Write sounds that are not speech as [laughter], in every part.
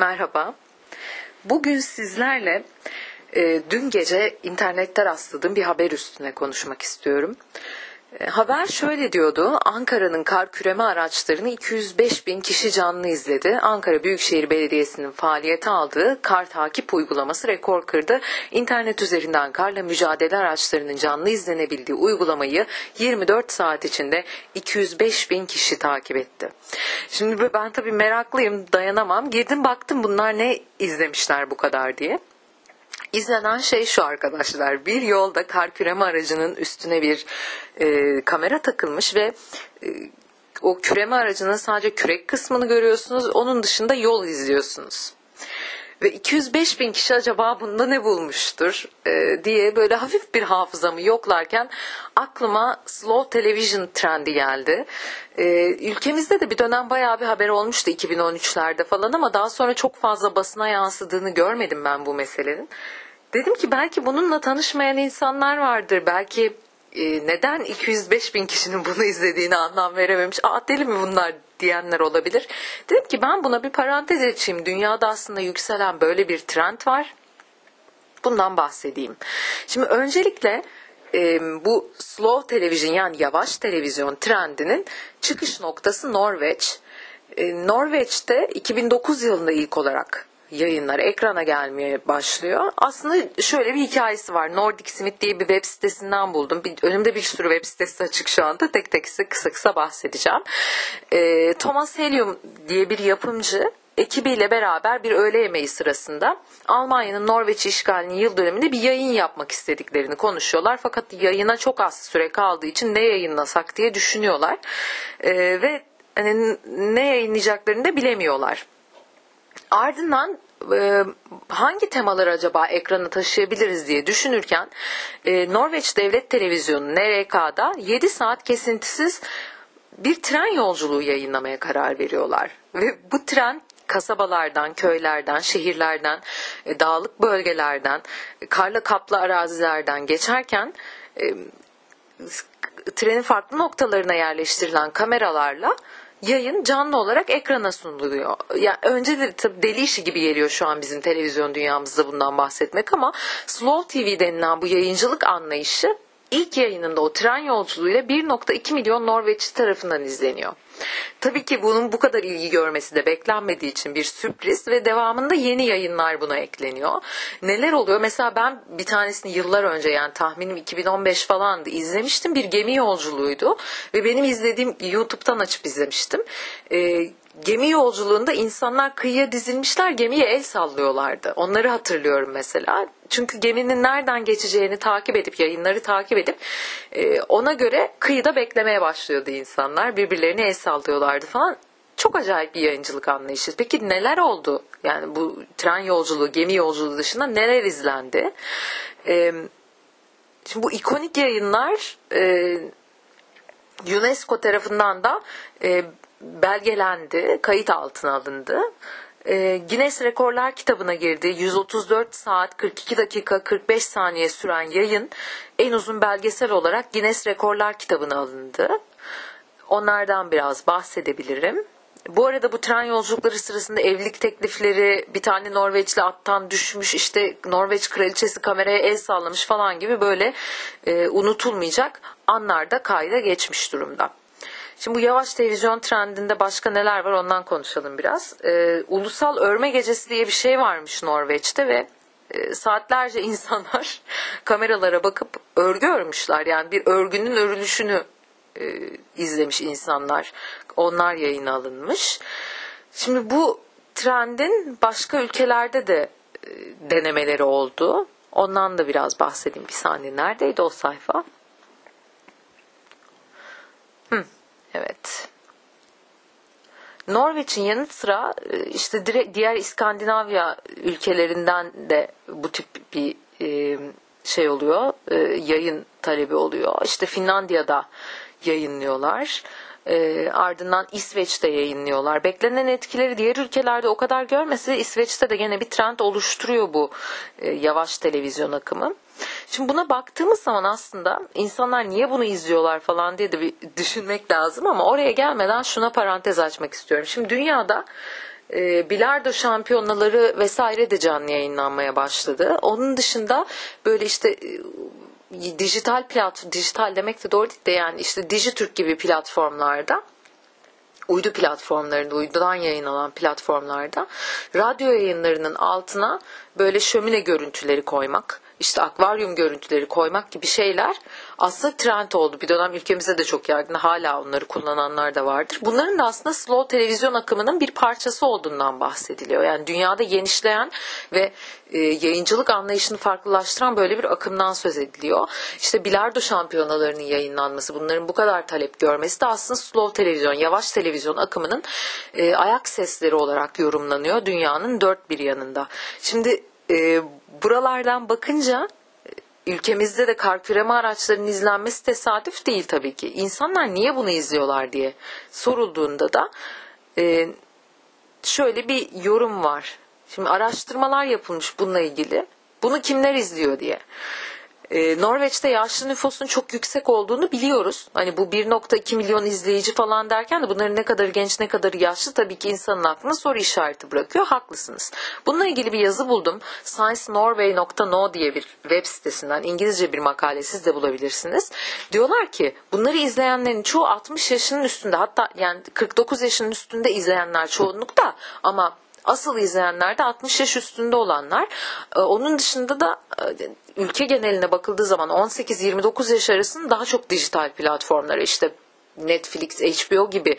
Merhaba. Bugün sizlerle e, dün gece internette rastladığım bir haber üstüne konuşmak istiyorum. E, haber şöyle diyordu. Ankara'nın kar küreme araçlarını 205 bin kişi canlı izledi. Ankara Büyükşehir Belediyesi'nin faaliyete aldığı kar takip uygulaması rekor kırdı. İnternet üzerinden karla mücadele araçlarının canlı izlenebildiği uygulamayı 24 saat içinde 205 bin kişi takip etti. Şimdi ben tabii meraklıyım dayanamam. Girdim baktım bunlar ne izlemişler bu kadar diye. İzlenen şey şu arkadaşlar. Bir yolda kar küreme aracının üstüne bir e, kamera takılmış ve e, o küreme aracının sadece kürek kısmını görüyorsunuz. Onun dışında yol izliyorsunuz. Ve 205 bin kişi acaba bunda ne bulmuştur e, diye böyle hafif bir hafızamı yoklarken aklıma slow television trendi geldi. E, ülkemizde de bir dönem bayağı bir haber olmuştu 2013'lerde falan ama daha sonra çok fazla basına yansıdığını görmedim ben bu meselenin. Dedim ki belki bununla tanışmayan insanlar vardır. Belki e, neden 205 bin kişinin bunu izlediğini anlam verememiş. Aa deli mi bunlar diyenler olabilir. Dedim ki ben buna bir parantez açayım. Dünyada aslında yükselen böyle bir trend var. Bundan bahsedeyim. Şimdi öncelikle e, bu slow television yani yavaş televizyon trendinin çıkış noktası Norveç. E, Norveç'te 2009 yılında ilk olarak yayınlar ekrana gelmeye başlıyor. Aslında şöyle bir hikayesi var. Nordic Smith diye bir web sitesinden buldum. Bir, önümde bir sürü web sitesi açık şu anda. Tek tek kısa kısa bahsedeceğim. E, Thomas Helium diye bir yapımcı ekibiyle beraber bir öğle yemeği sırasında Almanya'nın Norveç işgalinin yıl döneminde bir yayın yapmak istediklerini konuşuyorlar. Fakat yayına çok az süre kaldığı için ne yayınlasak diye düşünüyorlar. E, ve hani ne yayınlayacaklarını da bilemiyorlar. Ardından e, hangi temaları acaba ekrana taşıyabiliriz diye düşünürken e, Norveç Devlet Televizyonu NRK'da 7 saat kesintisiz bir tren yolculuğu yayınlamaya karar veriyorlar. Ve bu tren kasabalardan, köylerden, şehirlerden, e, dağlık bölgelerden, karla kaplı arazilerden geçerken e, trenin farklı noktalarına yerleştirilen kameralarla yayın canlı olarak ekrana sunuluyor. Yani önce de tabii deli işi gibi geliyor şu an bizim televizyon dünyamızda bundan bahsetmek ama Slow TV denilen bu yayıncılık anlayışı ilk yayınında o tren yolculuğuyla 1.2 milyon Norveçli tarafından izleniyor. Tabii ki bunun bu kadar ilgi görmesi de beklenmediği için bir sürpriz ve devamında yeni yayınlar buna ekleniyor. Neler oluyor? Mesela ben bir tanesini yıllar önce yani tahminim 2015 falandı izlemiştim. Bir gemi yolculuğuydu ve benim izlediğim YouTube'dan açıp izlemiştim. Ee, gemi yolculuğunda insanlar kıyıya dizilmişler gemiye el sallıyorlardı. Onları hatırlıyorum mesela. Çünkü geminin nereden geçeceğini takip edip yayınları takip edip e, ona göre kıyıda beklemeye başlıyordu insanlar. Birbirlerine el sallıyorlardı falan. Çok acayip bir yayıncılık anlayışı. Peki neler oldu? Yani bu tren yolculuğu, gemi yolculuğu dışında neler izlendi? E, şimdi bu ikonik yayınlar e, UNESCO tarafından da belgelendi, kayıt altına alındı. E, Guinness Rekorlar kitabına girdi. 134 saat 42 dakika 45 saniye süren yayın en uzun belgesel olarak Guinness Rekorlar kitabına alındı. Onlardan biraz bahsedebilirim. Bu arada bu tren yolculukları sırasında evlilik teklifleri bir tane Norveçli attan düşmüş işte Norveç kraliçesi kameraya el sallamış falan gibi böyle e, unutulmayacak anlarda kayda geçmiş durumda. Şimdi bu yavaş televizyon trendinde başka neler var ondan konuşalım biraz. Ee, ulusal örme gecesi diye bir şey varmış Norveç'te ve e, saatlerce [laughs] insanlar kameralara bakıp örgü örmüşler. Yani bir örgünün örülüşünü e, izlemiş insanlar. Onlar yayına alınmış. Şimdi bu trendin başka ülkelerde de e, denemeleri oldu. Ondan da biraz bahsedeyim bir saniye. Neredeydi o sayfa? Evet. Norveç'in yanı sıra e, işte diğer İskandinavya ülkelerinden de bu tip bir e, şey oluyor, e, yayın talebi oluyor. İşte Finlandiya'da yayınlıyorlar. E, ardından İsveç'te yayınlıyorlar. Beklenen etkileri diğer ülkelerde o kadar görmese İsveç'te de gene bir trend oluşturuyor bu e, yavaş televizyon akımı. Şimdi buna baktığımız zaman aslında insanlar niye bunu izliyorlar falan diye de bir [laughs] düşünmek lazım ama oraya gelmeden şuna parantez açmak istiyorum. Şimdi dünyada e, bilardo şampiyonaları vesaire de canlı yayınlanmaya başladı. Onun dışında böyle işte e, dijital plat dijital demek de doğru değil de yani işte Dijitürk gibi platformlarda uydu platformlarında, uydudan yayın alan platformlarda radyo yayınlarının altına böyle şömine görüntüleri koymak, işte akvaryum görüntüleri koymak gibi şeyler aslında trend oldu. Bir dönem ülkemizde de çok yaygın. Hala onları kullananlar da vardır. Bunların da aslında slow televizyon akımının bir parçası olduğundan bahsediliyor. Yani dünyada genişleyen ve e, yayıncılık anlayışını farklılaştıran böyle bir akımdan söz ediliyor. İşte bilardo şampiyonalarının yayınlanması, bunların bu kadar talep görmesi de aslında slow televizyon, yavaş televizyon akımının e, ayak sesleri olarak yorumlanıyor dünyanın dört bir yanında. Şimdi e, buralardan bakınca e, ülkemizde de kar küreme araçlarının izlenmesi tesadüf değil tabii ki. İnsanlar niye bunu izliyorlar diye sorulduğunda da e, şöyle bir yorum var. Şimdi araştırmalar yapılmış bununla ilgili. Bunu kimler izliyor diye. Ee, Norveç'te yaşlı nüfusun çok yüksek olduğunu biliyoruz. Hani bu 1.2 milyon izleyici falan derken de bunların ne kadar genç ne kadar yaşlı tabii ki insanın aklına soru işareti bırakıyor. Haklısınız. Bununla ilgili bir yazı buldum. sciencenorway.no diye bir web sitesinden İngilizce bir makale siz de bulabilirsiniz. Diyorlar ki bunları izleyenlerin çoğu 60 yaşının üstünde hatta yani 49 yaşının üstünde izleyenler çoğunlukta ama Asıl izleyenler de 60 yaş üstünde olanlar. Ee, onun dışında da e, ülke geneline bakıldığı zaman 18-29 yaş arasında daha çok dijital platformlar işte Netflix, HBO gibi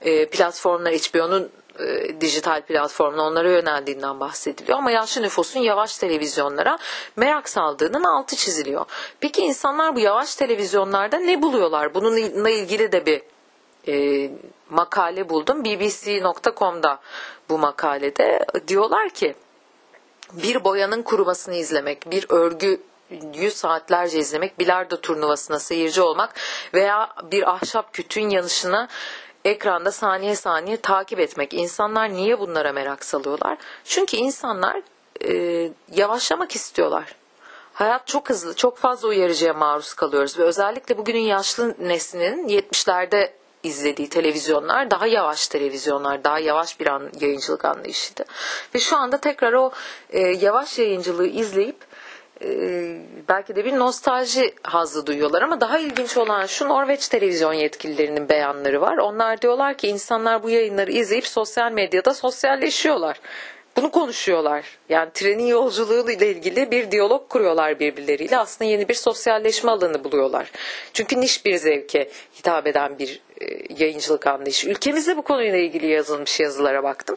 e, platformlar HBO'nun e, dijital platformuna onlara yöneldiğinden bahsediliyor ama yaşlı nüfusun yavaş televizyonlara merak saldığının altı çiziliyor. Peki insanlar bu yavaş televizyonlarda ne buluyorlar? Bununla ilgili de bir e, makale buldum. bbc.com'da bu makalede diyorlar ki bir boyanın kurumasını izlemek, bir örgü yüz saatlerce izlemek, bilardo turnuvasına seyirci olmak veya bir ahşap kütüğün yanışını ekranda saniye saniye takip etmek. İnsanlar niye bunlara merak salıyorlar? Çünkü insanlar e, yavaşlamak istiyorlar. Hayat çok hızlı, çok fazla uyarıcıya maruz kalıyoruz ve özellikle bugünün yaşlı neslinin 70'lerde izlediği televizyonlar daha yavaş televizyonlar, daha yavaş bir an, yayıncılık anlayışıydı. Ve şu anda tekrar o e, yavaş yayıncılığı izleyip e, belki de bir nostalji hazzı duyuyorlar ama daha ilginç olan şu Norveç televizyon yetkililerinin beyanları var. Onlar diyorlar ki insanlar bu yayınları izleyip sosyal medyada sosyalleşiyorlar. Bunu konuşuyorlar. Yani trenin yolculuğu ile ilgili bir diyalog kuruyorlar birbirleriyle. Aslında yeni bir sosyalleşme alanı buluyorlar. Çünkü niş bir zevke hitap eden bir e, yayıncılık anlayışı. Ülkemizde bu konuyla ilgili yazılmış yazılara baktım.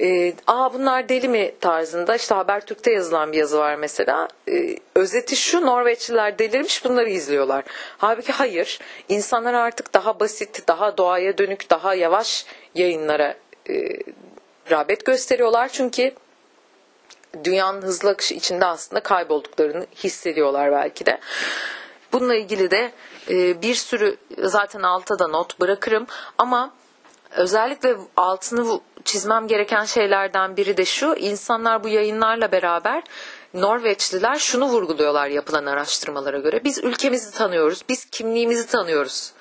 E, Aa bunlar deli mi tarzında işte Habertürk'te yazılan bir yazı var mesela. E, özeti şu Norveçliler delirmiş bunları izliyorlar. Halbuki hayır. İnsanlar artık daha basit, daha doğaya dönük, daha yavaş yayınlara e, rağbet gösteriyorlar. Çünkü dünyanın hızlı akışı içinde aslında kaybolduklarını hissediyorlar belki de. Bununla ilgili de e, bir sürü zaten alta da not bırakırım ama özellikle altını çizmem gereken şeylerden biri de şu insanlar bu yayınlarla beraber Norveçliler şunu vurguluyorlar yapılan araştırmalara göre biz ülkemizi tanıyoruz biz kimliğimizi tanıyoruz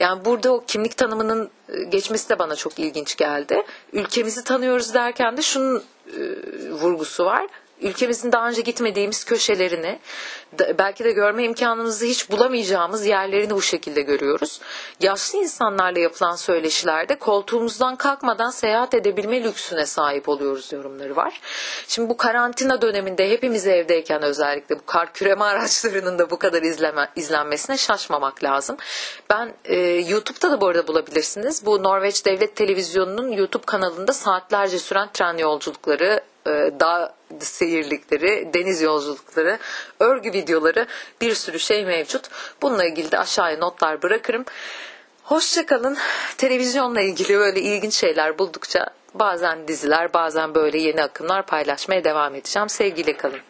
yani burada o kimlik tanımının e, geçmesi de bana çok ilginç geldi. Ülkemizi tanıyoruz derken de şunun e, vurgusu var ülkemizin daha önce gitmediğimiz köşelerini belki de görme imkanımızı hiç bulamayacağımız yerlerini bu şekilde görüyoruz. Yaşlı insanlarla yapılan söyleşilerde koltuğumuzdan kalkmadan seyahat edebilme lüksüne sahip oluyoruz yorumları var. Şimdi bu karantina döneminde hepimiz evdeyken özellikle bu kar küreme [laughs] araçlarının da bu kadar izleme, izlenmesine şaşmamak lazım. Ben e, YouTube'da da bu arada bulabilirsiniz. Bu Norveç Devlet Televizyonu'nun YouTube kanalında saatlerce süren tren yolculukları dağ seyirlikleri, deniz yolculukları, örgü videoları bir sürü şey mevcut. Bununla ilgili de aşağıya notlar bırakırım. Hoşçakalın. Televizyonla ilgili böyle ilginç şeyler buldukça bazen diziler bazen böyle yeni akımlar paylaşmaya devam edeceğim. Sevgiyle kalın.